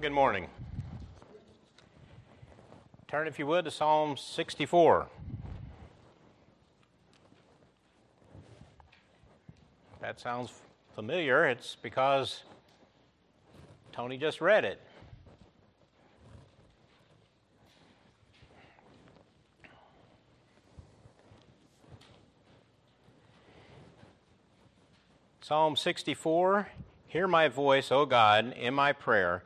Good morning. Turn, if you would, to Psalm 64. That sounds familiar. It's because Tony just read it. Psalm 64 Hear my voice, O God, in my prayer.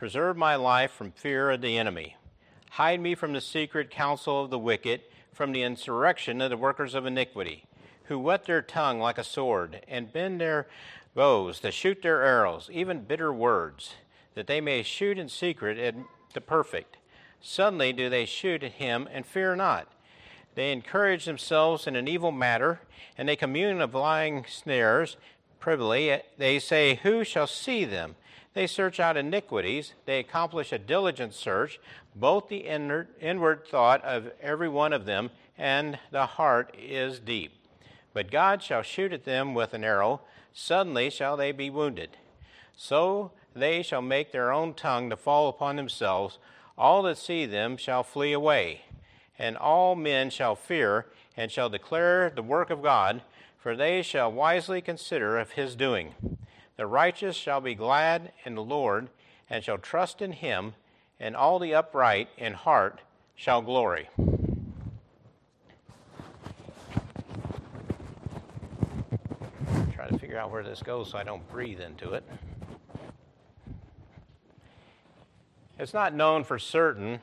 Preserve my life from fear of the enemy. Hide me from the secret counsel of the wicked, from the insurrection of the workers of iniquity, who whet their tongue like a sword, and bend their bows to shoot their arrows, even bitter words, that they may shoot in secret at the perfect. Suddenly do they shoot at him and fear not. They encourage themselves in an evil matter, and they commune of lying snares privily. They say, Who shall see them? They search out iniquities. They accomplish a diligent search, both the inward thought of every one of them and the heart is deep. But God shall shoot at them with an arrow. Suddenly shall they be wounded. So they shall make their own tongue to fall upon themselves. All that see them shall flee away. And all men shall fear and shall declare the work of God for they shall wisely consider of his doing. The righteous shall be glad in the Lord, and shall trust in him, and all the upright in heart shall glory. Try to figure out where this goes so I don't breathe into it. It's not known for certain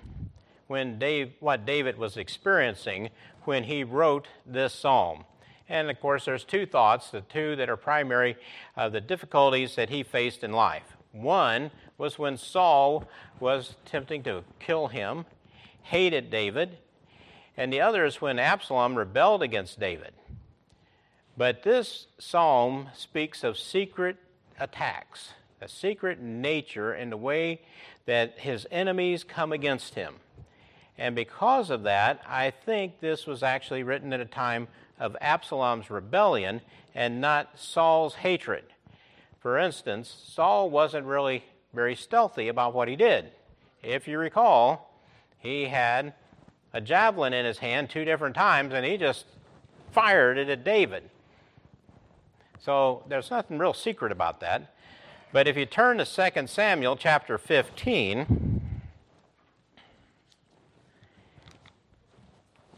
when Dave, what David was experiencing when he wrote this psalm. And of course, there's two thoughts, the two that are primary, uh, the difficulties that he faced in life. One was when Saul was attempting to kill him, hated David, and the other is when Absalom rebelled against David. But this psalm speaks of secret attacks, a secret nature in the way that his enemies come against him. And because of that, I think this was actually written at a time of Absalom's rebellion and not Saul's hatred. For instance, Saul wasn't really very stealthy about what he did. If you recall, he had a javelin in his hand two different times and he just fired it at David. So there's nothing real secret about that. But if you turn to 2 Samuel chapter 15,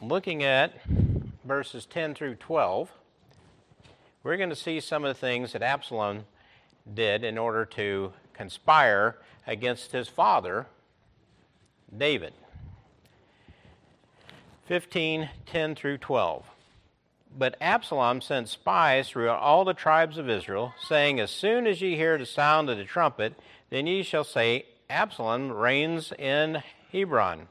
looking at verses 10 through 12, we're going to see some of the things that Absalom did in order to conspire against his father, David. 15, 10 through 12. But Absalom sent spies throughout all the tribes of Israel, saying, As soon as ye hear the sound of the trumpet, then ye shall say, Absalom reigns in Hebron.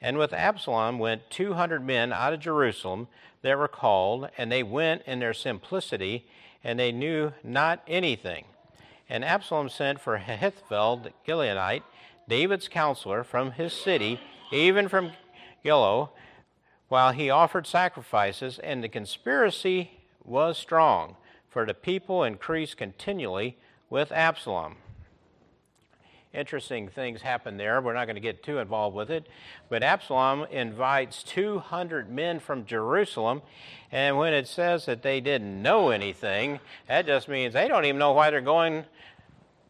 And with Absalom went 200 men out of Jerusalem that were called, and they went in their simplicity, and they knew not anything. And Absalom sent for Ahithophel the Gilonite, David's counselor, from his city, even from Giloh, while he offered sacrifices, and the conspiracy was strong, for the people increased continually with Absalom interesting things happen there. We're not going to get too involved with it. But Absalom invites 200 men from Jerusalem. And when it says that they didn't know anything, that just means they don't even know why they're going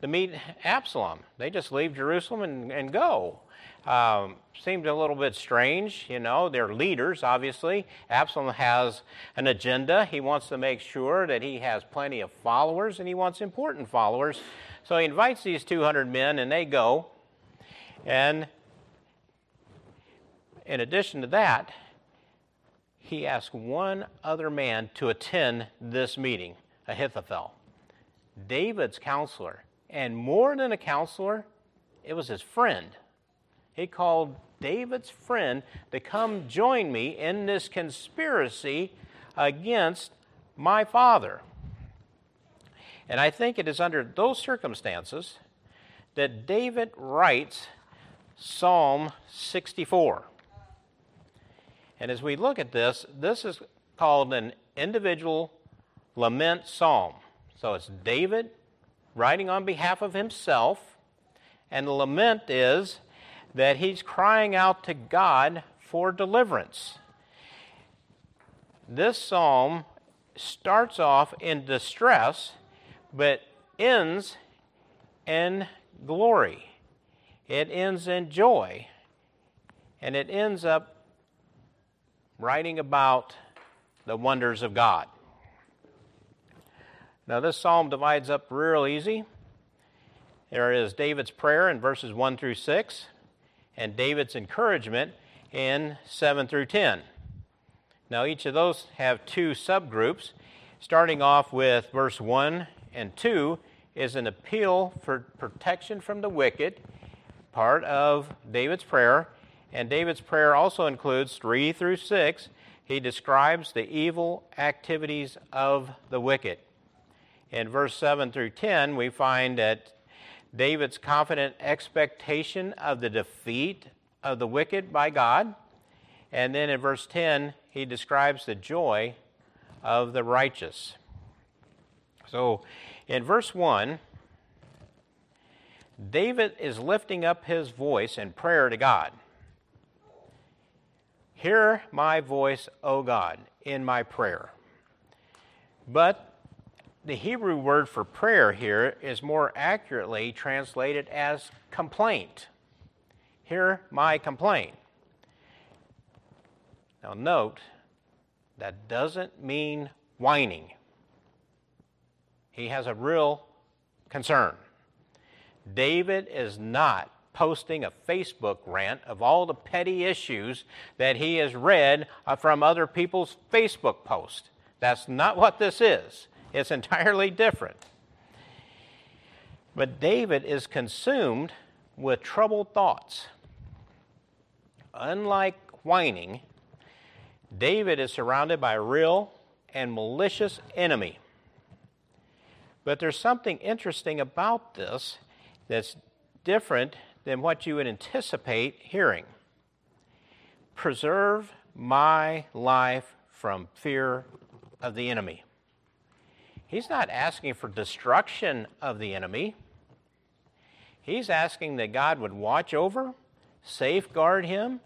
to meet Absalom. They just leave Jerusalem and, and go. Um, seemed a little bit strange. You know, they're leaders, obviously. Absalom has an agenda. He wants to make sure that he has plenty of followers, and he wants important followers. So he invites these 200 men, and they go. And in addition to that, he asks one other man to attend this meeting, Ahithophel, David's counselor. And more than a counselor, it was his friend. He called David's friend to come join me in this conspiracy against my father. And I think it is under those circumstances that David writes Psalm 64. And as we look at this, this is called an individual lament psalm. So it's David writing on behalf of himself, And the lament is that he's crying out to God for deliverance. This psalm starts off in distress, but ends in glory. It ends in joy. And it ends up writing about the wonders of God. Now, this psalm divides up real easy. There is David's prayer in verses 1 through 6, and David's encouragement in 7 through 10. Now, each of those have two subgroups. Starting off with verse 1 and 2 is an appeal for protection from the wicked, part of David's prayer. And David's prayer also includes 3 through 6. He describes the evil activities of the wicked. In verse 7 through 10, we find that David's confident expectation of the defeat of the wicked by God. And then in verse 10, he describes the joy of the righteous. So in verse 1, David is lifting up his voice in prayer to God. Hear my voice, O God, in my prayer. But the Hebrew word for prayer here is more accurately translated as complaint. Hear my complaint. Now, note, that doesn't mean whining. He has a real concern. David is not posting a Facebook rant of all the petty issues that he has read from other people's Facebook posts. That's not what this is. It's entirely different. But David is consumed with troubled thoughts. Unlike whining, David is surrounded by a real and malicious enemy. But there's something interesting about this that's different than what you would anticipate hearing. Preserve my life from fear of the enemy. He's not asking for destruction of the enemy. He's asking that God would watch over, safeguard him,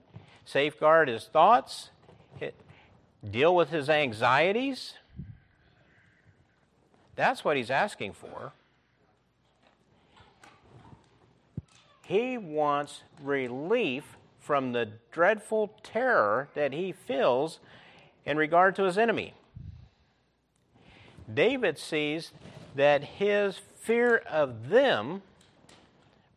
safeguard his thoughts, deal with his anxieties. That's what he's asking for. He wants relief from the dreadful terror that he feels in regard to his enemy. David sees that his fear of them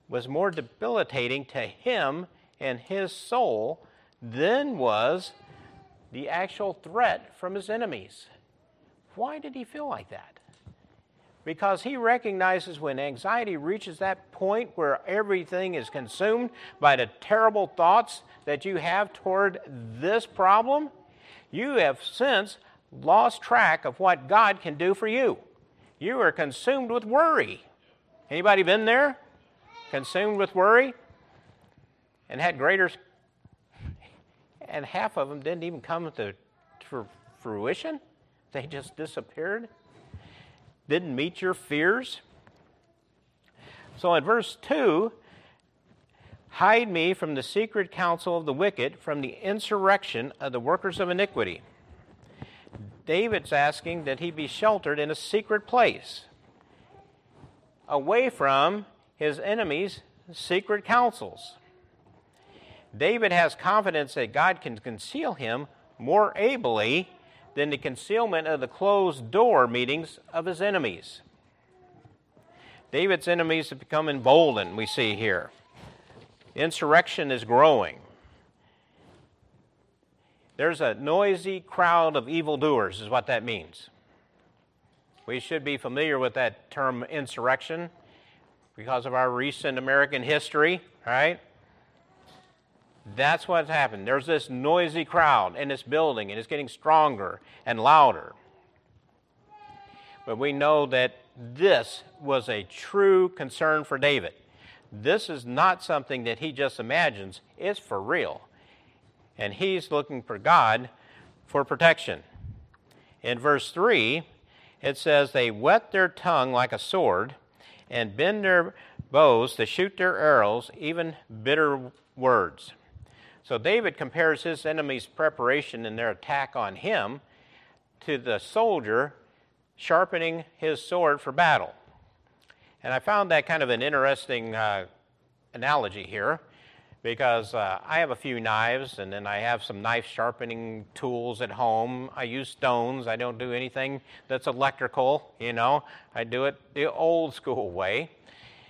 was more debilitating to him and his soul than was the actual threat from his enemies. Why did he feel like that? Because he recognizes when anxiety reaches that point where everything is consumed by the terrible thoughts that you have toward this problem, you have since lost track of what God can do for you. You are consumed with worry. Anybody been there? Consumed with worry? And had greater and half of them didn't even come to, to fruition. They just disappeared. Didn't meet your fears. So in verse 2, hide me from the secret counsel of the wicked, from the insurrection of the workers of iniquity. David's asking that he be sheltered in a secret place, away from his enemies' secret counsels. David has confidence that God can conceal him more ably than the concealment of the closed door meetings of his enemies. David's enemies have become emboldened, we see here. Insurrection is growing. There's a noisy crowd of evildoers, is what that means. We should be familiar with that term insurrection because of our recent American history, right? That's what's happened. There's this noisy crowd in this building, and it's getting stronger and louder. But we know that this was a true concern for David. This is not something that he just imagines, it's for real and he's looking for God for protection. In verse 3, it says, They whet their tongue like a sword and bend their bows to shoot their arrows, even bitter words. So David compares his enemy's preparation in their attack on him to the soldier sharpening his sword for battle. And I found that kind of an interesting uh, analogy here because uh, I have a few knives and then I have some knife sharpening tools at home. I use stones. I don't do anything that's electrical, you know. I do it the old school way.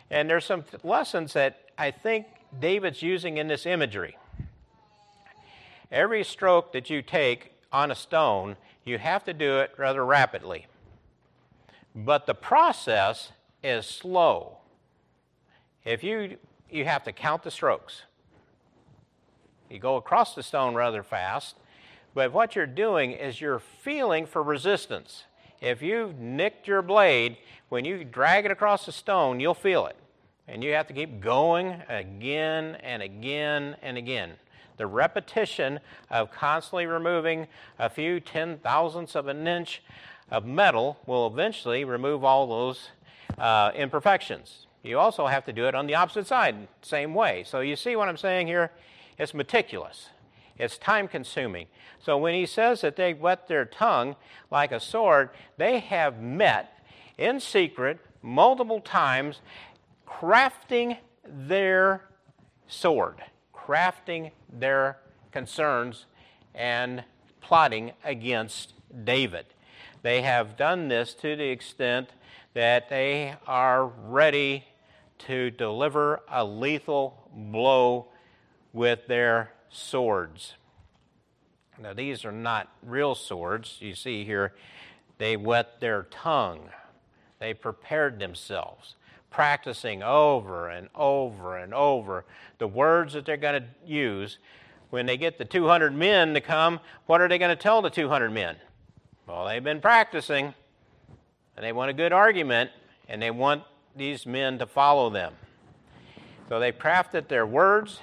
And there's some lessons that I think David's using in this imagery. Every stroke that you take on a stone, you have to do it rather rapidly. But the process is slow. If you you have to count the strokes. You go across the stone rather fast, but what you're doing is you're feeling for resistance. If you've nicked your blade, when you drag it across the stone, you'll feel it. And you have to keep going again and again and again. The repetition of constantly removing a few ten thousandths of an inch of metal will eventually remove all those uh, imperfections. You also have to do it on the opposite side, same way. So you see what I'm saying here? It's meticulous. It's time consuming. So when he says that they whet their tongue like a sword, they have met in secret multiple times, crafting their sword, crafting their concerns, and plotting against David. They have done this to the extent that they are ready to deliver a lethal blow with their swords. Now, these are not real swords. You see here, they whet their tongue. They prepared themselves, practicing over and over and over the words that they're going to use. When they get the 200 men to come, what are they going to tell the 200 men? Well, they've been practicing, and they want a good argument, and they want these men to follow them. So they crafted their words,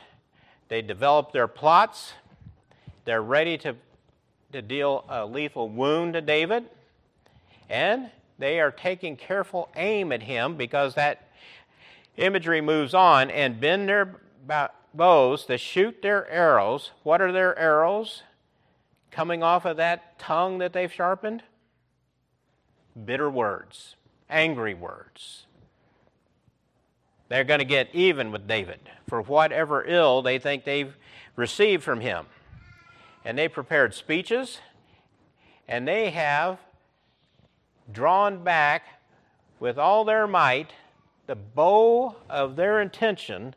they developed their plots. They're ready to, to deal a lethal wound to David. And they are taking careful aim at him because that imagery moves on and bend their bows to shoot their arrows. What are their arrows coming off of that tongue that they've sharpened? Bitter words, angry words. They're going to get even with David for whatever ill they think they've received from him. And they prepared speeches, and they have drawn back with all their might the bow of their intention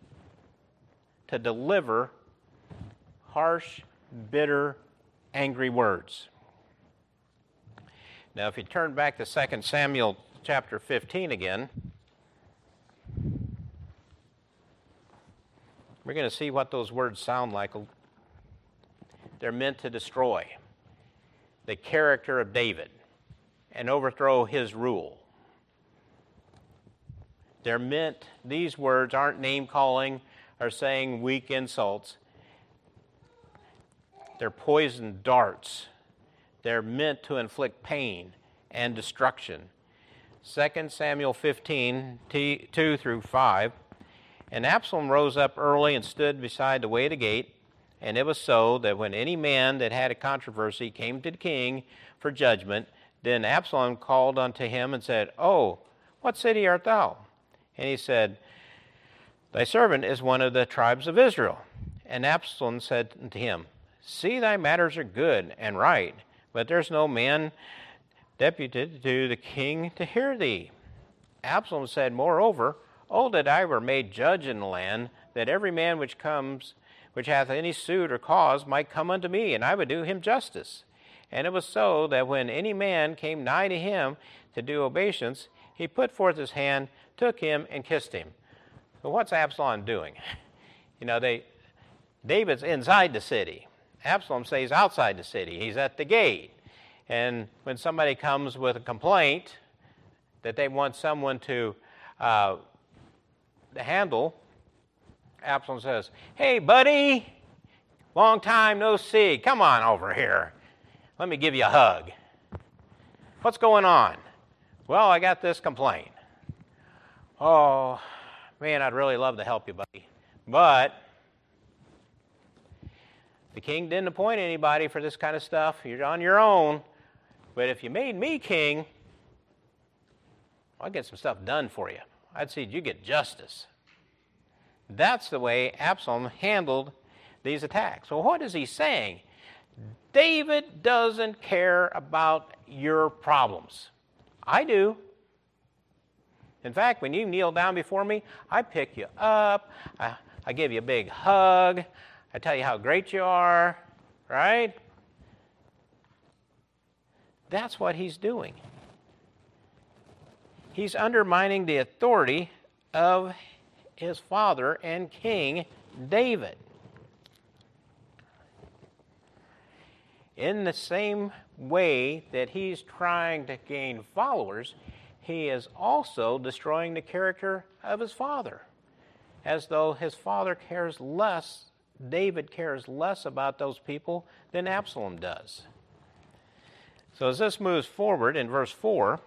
to deliver harsh, bitter, angry words. Now, if you turn back to 2 Samuel chapter 15 again, We're going to see what those words sound like. They're meant to destroy the character of David and overthrow his rule. They're meant, these words aren't name calling or saying weak insults. They're poisoned darts. They're meant to inflict pain and destruction. 2 Samuel 15, 2 through 5. And Absalom rose up early and stood beside the way the gate. And it was so that when any man that had a controversy came to the king for judgment, then Absalom called unto him and said, Oh, what city art thou? And he said, Thy servant is one of the tribes of Israel. And Absalom said unto him, See, thy matters are good and right, but there's no man deputed to the king to hear thee. Absalom said, Moreover, Oh, that I were made judge in the land, that every man which comes, which hath any suit or cause, might come unto me, and I would do him justice. And it was so that when any man came nigh to him to do obeisance, he put forth his hand, took him, and kissed him. So what's Absalom doing? You know, they David's inside the city. Absalom stays outside the city. He's at the gate. And when somebody comes with a complaint that they want someone to uh, handle, Absalom says, Hey, buddy, long time no see. Come on over here. Let me give you a hug. What's going on? Well, I got this complaint. Oh, Man, I'd really love to help you, buddy. But the king didn't appoint anybody for this kind of stuff. You're on your own. But if you made me king, I'd get some stuff done for you. I'd see you get justice. That's the way Absalom handled these attacks. Well, what is he saying? David doesn't care about your problems. I do. In fact, when you kneel down before me, I pick you up, I, I give you a big hug, I tell you how great you are, right? That's what he's doing. He's undermining the authority of his father and king David. In the same way that he's trying to gain followers, he is also destroying the character of his father, as though his father cares less, David cares less about those people than Absalom does. So as this moves forward in verse 4,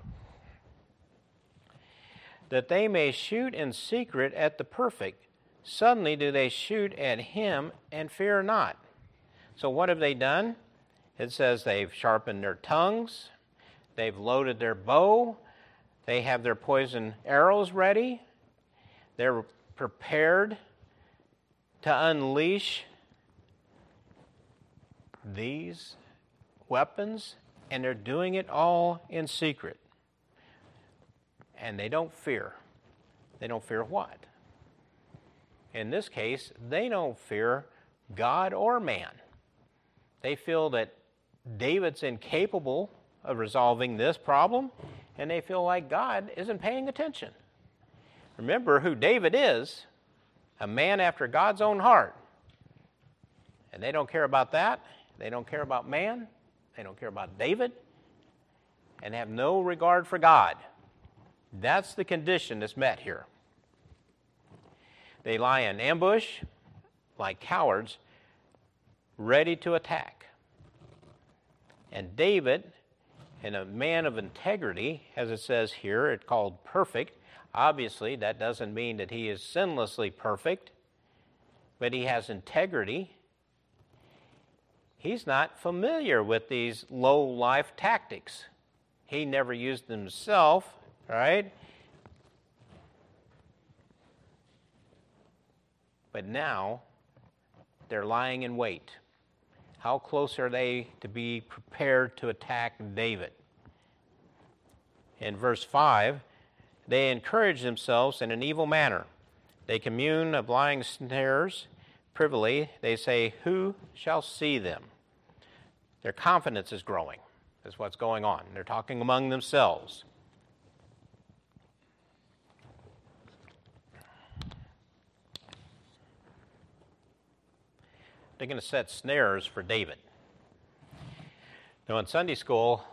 that they may shoot in secret at the perfect. Suddenly do they shoot at him and fear not. So, what have they done? It says they've sharpened their tongues, they've loaded their bow, they have their poison arrows ready, they're prepared to unleash these weapons, and they're doing it all in secret and they don't fear. They don't fear what? In this case, they don't fear God or man. They feel that David's incapable of resolving this problem, and they feel like God isn't paying attention. Remember who David is a man after God's own heart. And they don't care about that. They don't care about man. They don't care about David. And have no regard for God. That's the condition that's met here. They lie in ambush like cowards, ready to attack. And David, and a man of integrity, as it says here, it's called perfect. Obviously, that doesn't mean that he is sinlessly perfect, but he has integrity. He's not familiar with these low life tactics. He never used them himself, right? But now they're lying in wait. How close are they to be prepared to attack David? In verse 5, they encourage themselves in an evil manner. They commune of lying snares privily. They say, Who shall see them? Their confidence is growing, is what's going on. They're talking among themselves. They're going to set snares for David. Now, in Sunday school,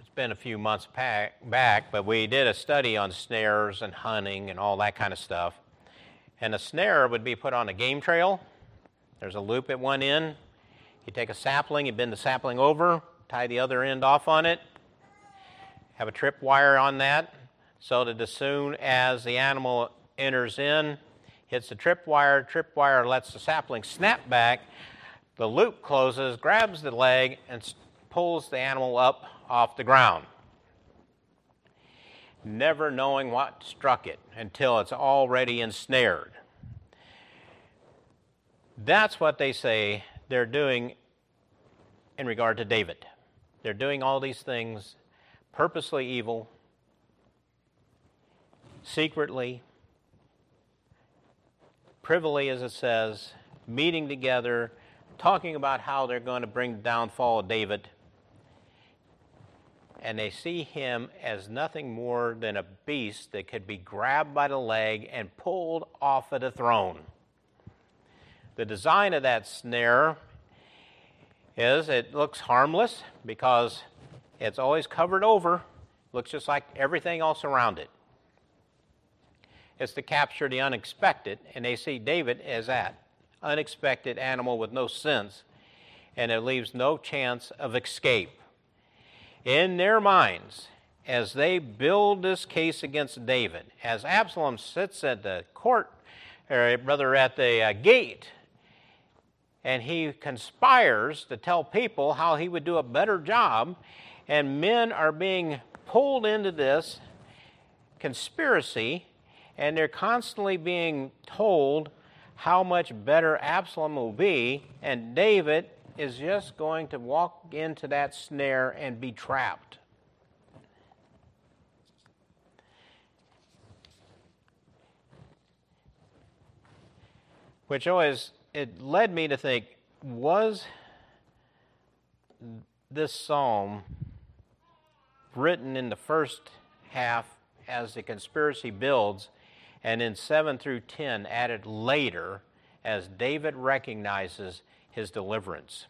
it's been a few months back, but we did a study on snares and hunting and all that kind of stuff. And a snare would be put on a game trail. There's a loop at one end. You take a sapling, you bend the sapling over, tie the other end off on it, have a trip wire on that so that as soon as the animal enters in, hits the tripwire, tripwire lets the sapling snap back, the loop closes, grabs the leg, and pulls the animal up off the ground. Never knowing what struck it until it's already ensnared. That's what they say they're doing in regard to David. They're doing all these things purposely evil, secretly, privily, as it says, meeting together, talking about how they're going to bring the downfall of David. And they see him as nothing more than a beast that could be grabbed by the leg and pulled off of the throne. The design of that snare is it looks harmless because it's always covered over, looks just like everything else around it is to capture the unexpected, and they see David as that unexpected animal with no sense, and it leaves no chance of escape. In their minds, as they build this case against David, as Absalom sits at the court, or rather at the uh, gate, and he conspires to tell people how he would do a better job, and men are being pulled into this conspiracy, and they're constantly being told how much better Absalom will be, and David is just going to walk into that snare and be trapped. Which always it led me to think was this psalm written in the first half as the conspiracy builds and in 7 through 10 added later as David recognizes his deliverance.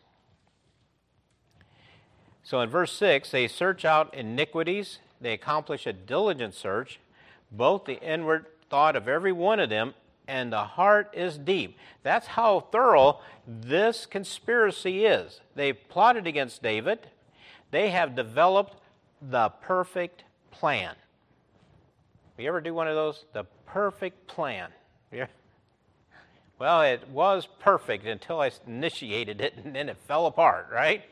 So in verse 6, they search out iniquities, they accomplish a diligent search, both the inward thought of every one of them and the heart is deep. That's how thorough this conspiracy is. They plotted against David, they have developed the perfect plan. You ever do one of those? The perfect plan. Yeah. Well, it was perfect until I initiated it and then it fell apart, right?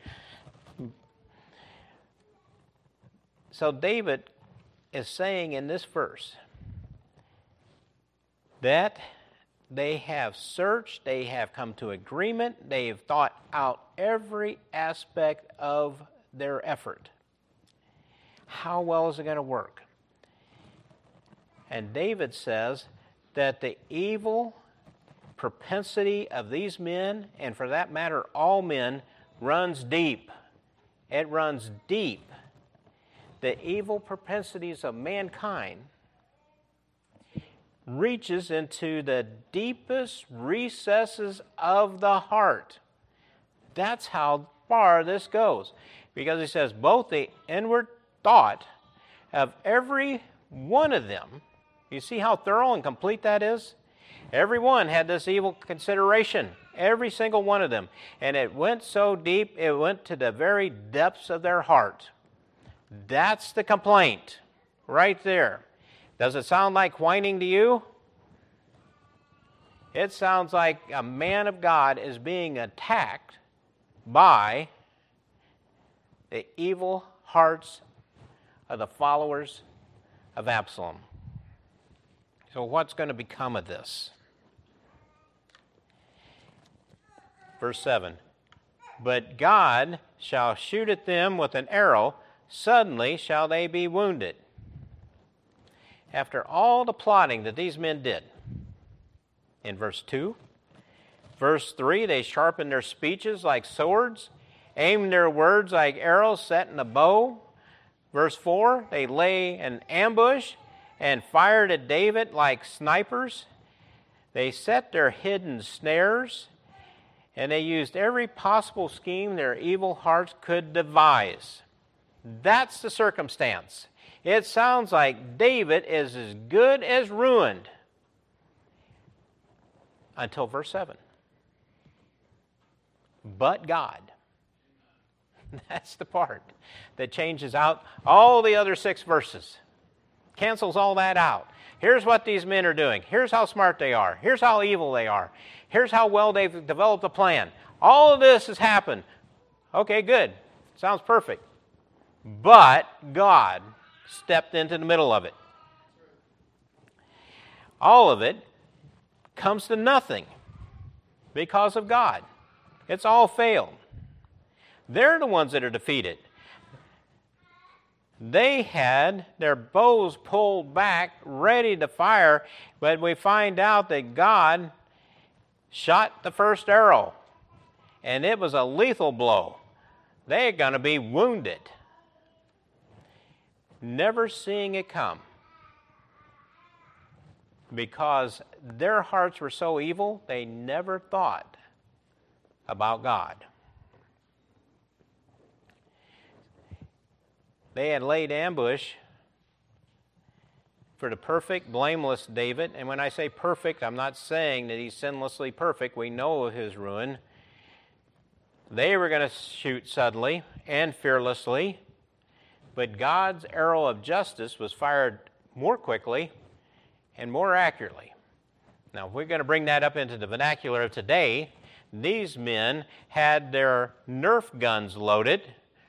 So David is saying in this verse that they have searched, they have come to agreement, they have thought out every aspect of their effort. How well is it going to work? And David says that the evil propensity of these men, and for that matter, all men, runs deep. It runs deep. The evil propensities of mankind reaches into the deepest recesses of the heart. That's how far this goes. Because he says, both the inward thought of every one of them, you see how thorough and complete that is? Every one had this evil consideration, every single one of them. And it went so deep, it went to the very depths of their heart. That's the complaint right there. Does it sound like whining to you? It sounds like a man of God is being attacked by the evil hearts of the followers of Absalom. So, what's going to become of this? Verse 7 But God shall shoot at them with an arrow, suddenly shall they be wounded after all the plotting that these men did. In verse 2, verse 3, they sharpened their speeches like swords, aimed their words like arrows set in a bow. Verse 4, they lay an ambush and fired at David like snipers. They set their hidden snares, and they used every possible scheme their evil hearts could devise. That's the circumstance it sounds like David is as good as ruined until verse 7. But God. That's the part that changes out all the other six verses, cancels all that out. Here's what these men are doing. Here's how smart they are. Here's how evil they are. Here's how well they've developed a plan. All of this has happened. Okay, good. Sounds perfect. But God stepped into the middle of it. All of it comes to nothing because of God. It's all failed. They're the ones that are defeated. They had their bows pulled back, ready to fire, but we find out that God shot the first arrow, and it was a lethal blow. They're going to be wounded never seeing it come because their hearts were so evil, they never thought about God. They had laid ambush for the perfect, blameless David. And when I say perfect, I'm not saying that he's sinlessly perfect. We know of his ruin. They were going to shoot suddenly and fearlessly. but God's arrow of justice was fired more quickly and more accurately. Now, if we're going to bring that up into the vernacular of today, these men had their Nerf guns loaded,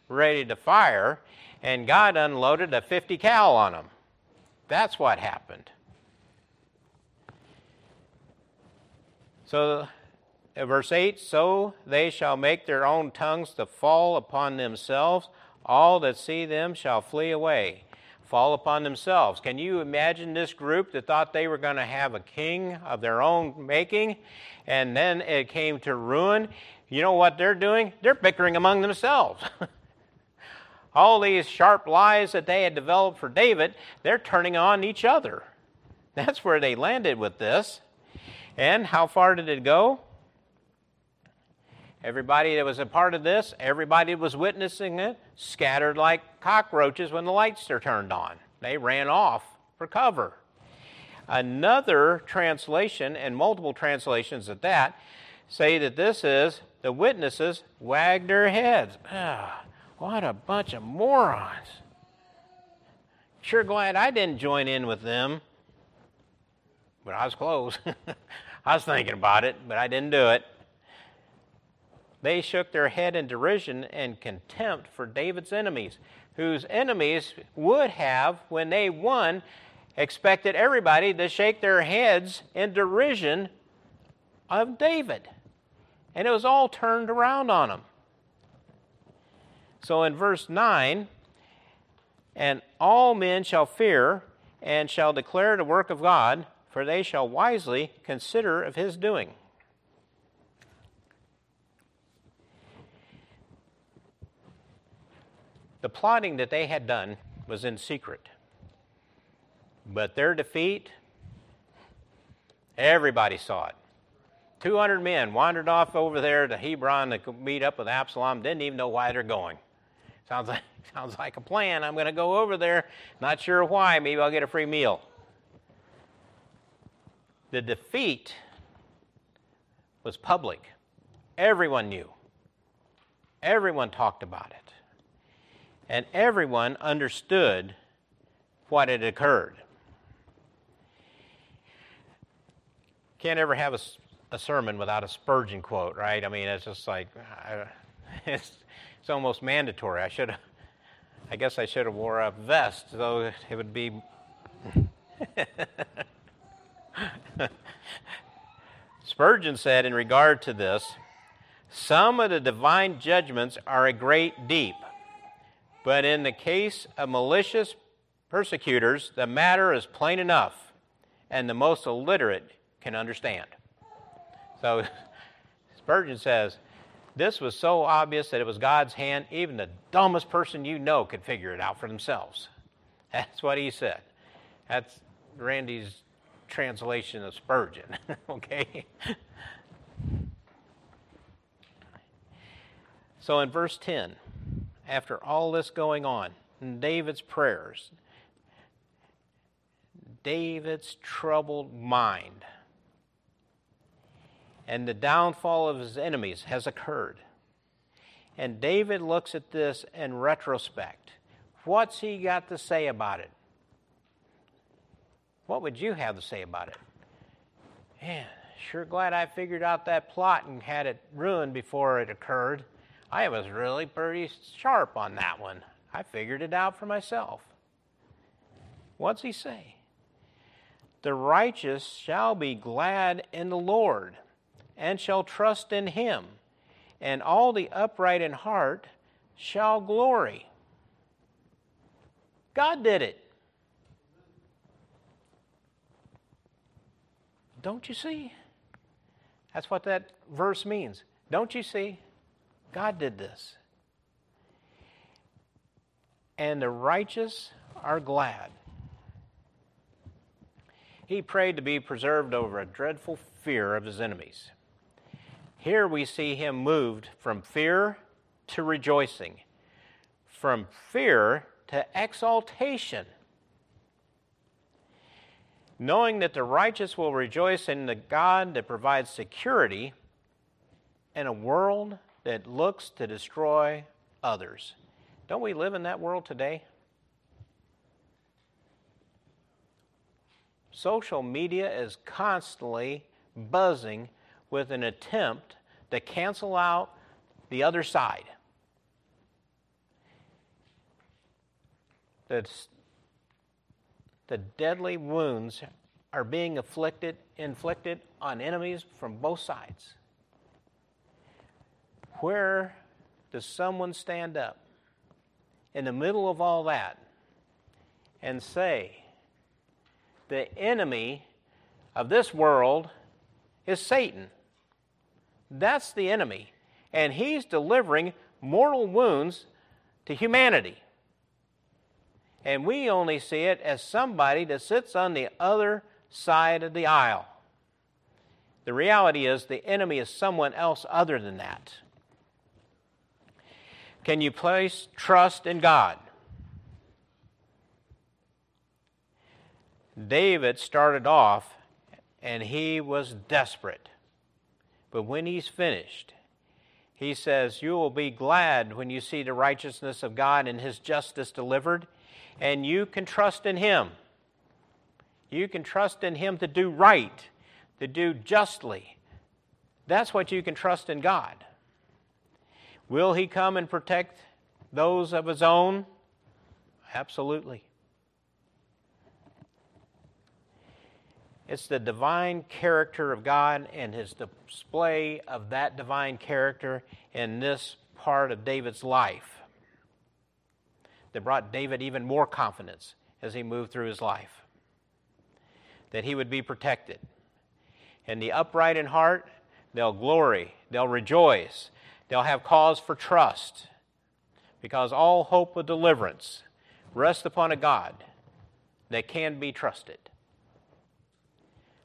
ready to fire, and God unloaded a 50 cal on them. That's what happened. So, uh, verse 8 So they shall make their own tongues to fall upon themselves, all that see them shall flee away. Fall upon themselves. Can you imagine this group that thought they were going to have a king of their own making, and then it came to ruin? You know what they're doing? They're bickering among themselves. all these sharp lies that they had developed for David, they're turning on each other. That's where they landed with this. And how far did it go? Everybody that was a part of this, everybody that was witnessing it, scattered like cockroaches when the lights are turned on. They ran off for cover. Another translation, and multiple translations at that, say that this is the witnesses wagged their heads. Ah, what a bunch of morons. Sure glad I didn't join in with them. But I was close. I was thinking about it, but I didn't do it. They shook their head in derision and contempt for David's enemies, whose enemies would have, when they won, expected everybody to shake their heads in derision of David. And it was all turned around on them. So in verse 9, and all men shall fear and shall declare the work of God, for they shall wisely consider of his doing. The plotting that they had done was in secret. But their defeat, everybody saw it. 200 men wandered off over there to Hebron to meet up with Absalom, didn't even know why they're going. Sounds like, sounds like a plan. I'm going to go over there, not sure why. Maybe I'll get a free meal. The defeat was public. Everyone knew. Everyone talked about it and everyone understood what had occurred. Can't ever have a, a sermon without a Spurgeon quote, right? I mean, it's just like, it's, it's almost mandatory. I should I guess I should have wore a vest, though it would be. Spurgeon said in regard to this, some of the divine judgments are a great deep but in the case of malicious persecutors, the matter is plain enough, and the most illiterate can understand. So Spurgeon says, This was so obvious that it was God's hand, even the dumbest person you know could figure it out for themselves. That's what he said. That's Randy's translation of Spurgeon, okay? So in verse 10, after all this going on, David's prayers, David's troubled mind, and the downfall of his enemies has occurred. And David looks at this in retrospect. What's he got to say about it? What would you have to say about it? Man, sure glad I figured out that plot and had it ruined before it occurred. I was really pretty sharp on that one. I figured it out for myself. What's he say? The righteous shall be glad in the Lord and shall trust in him, and all the upright in heart shall glory. God did it. Don't you see? That's what that verse means. Don't you see? God did this. And the righteous are glad. He prayed to be preserved over a dreadful fear of his enemies. Here we see him moved from fear to rejoicing, from fear to exaltation. Knowing that the righteous will rejoice in the God that provides security in a world that looks to destroy others. Don't we live in that world today? Social media is constantly buzzing with an attempt to cancel out the other side. That's the deadly wounds are being afflicted, inflicted on enemies from both sides. Where does someone stand up in the middle of all that and say, the enemy of this world is Satan? That's the enemy. And he's delivering mortal wounds to humanity. And we only see it as somebody that sits on the other side of the aisle. The reality is, the enemy is someone else other than that. Can you place trust in God? David started off and he was desperate. But when he's finished, he says, You will be glad when you see the righteousness of God and his justice delivered, and you can trust in him. You can trust in Him to do right, to do justly. That's what you can trust in God. Will He come and protect those of His own? Absolutely. It's the divine character of God and his display of that divine character in this part of David's life that brought David even more confidence as he moved through his life that he would be protected. And the upright in heart, they'll glory, they'll rejoice, they'll have cause for trust, because all hope of deliverance rests upon a God that can be trusted,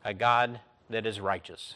a God that is righteous.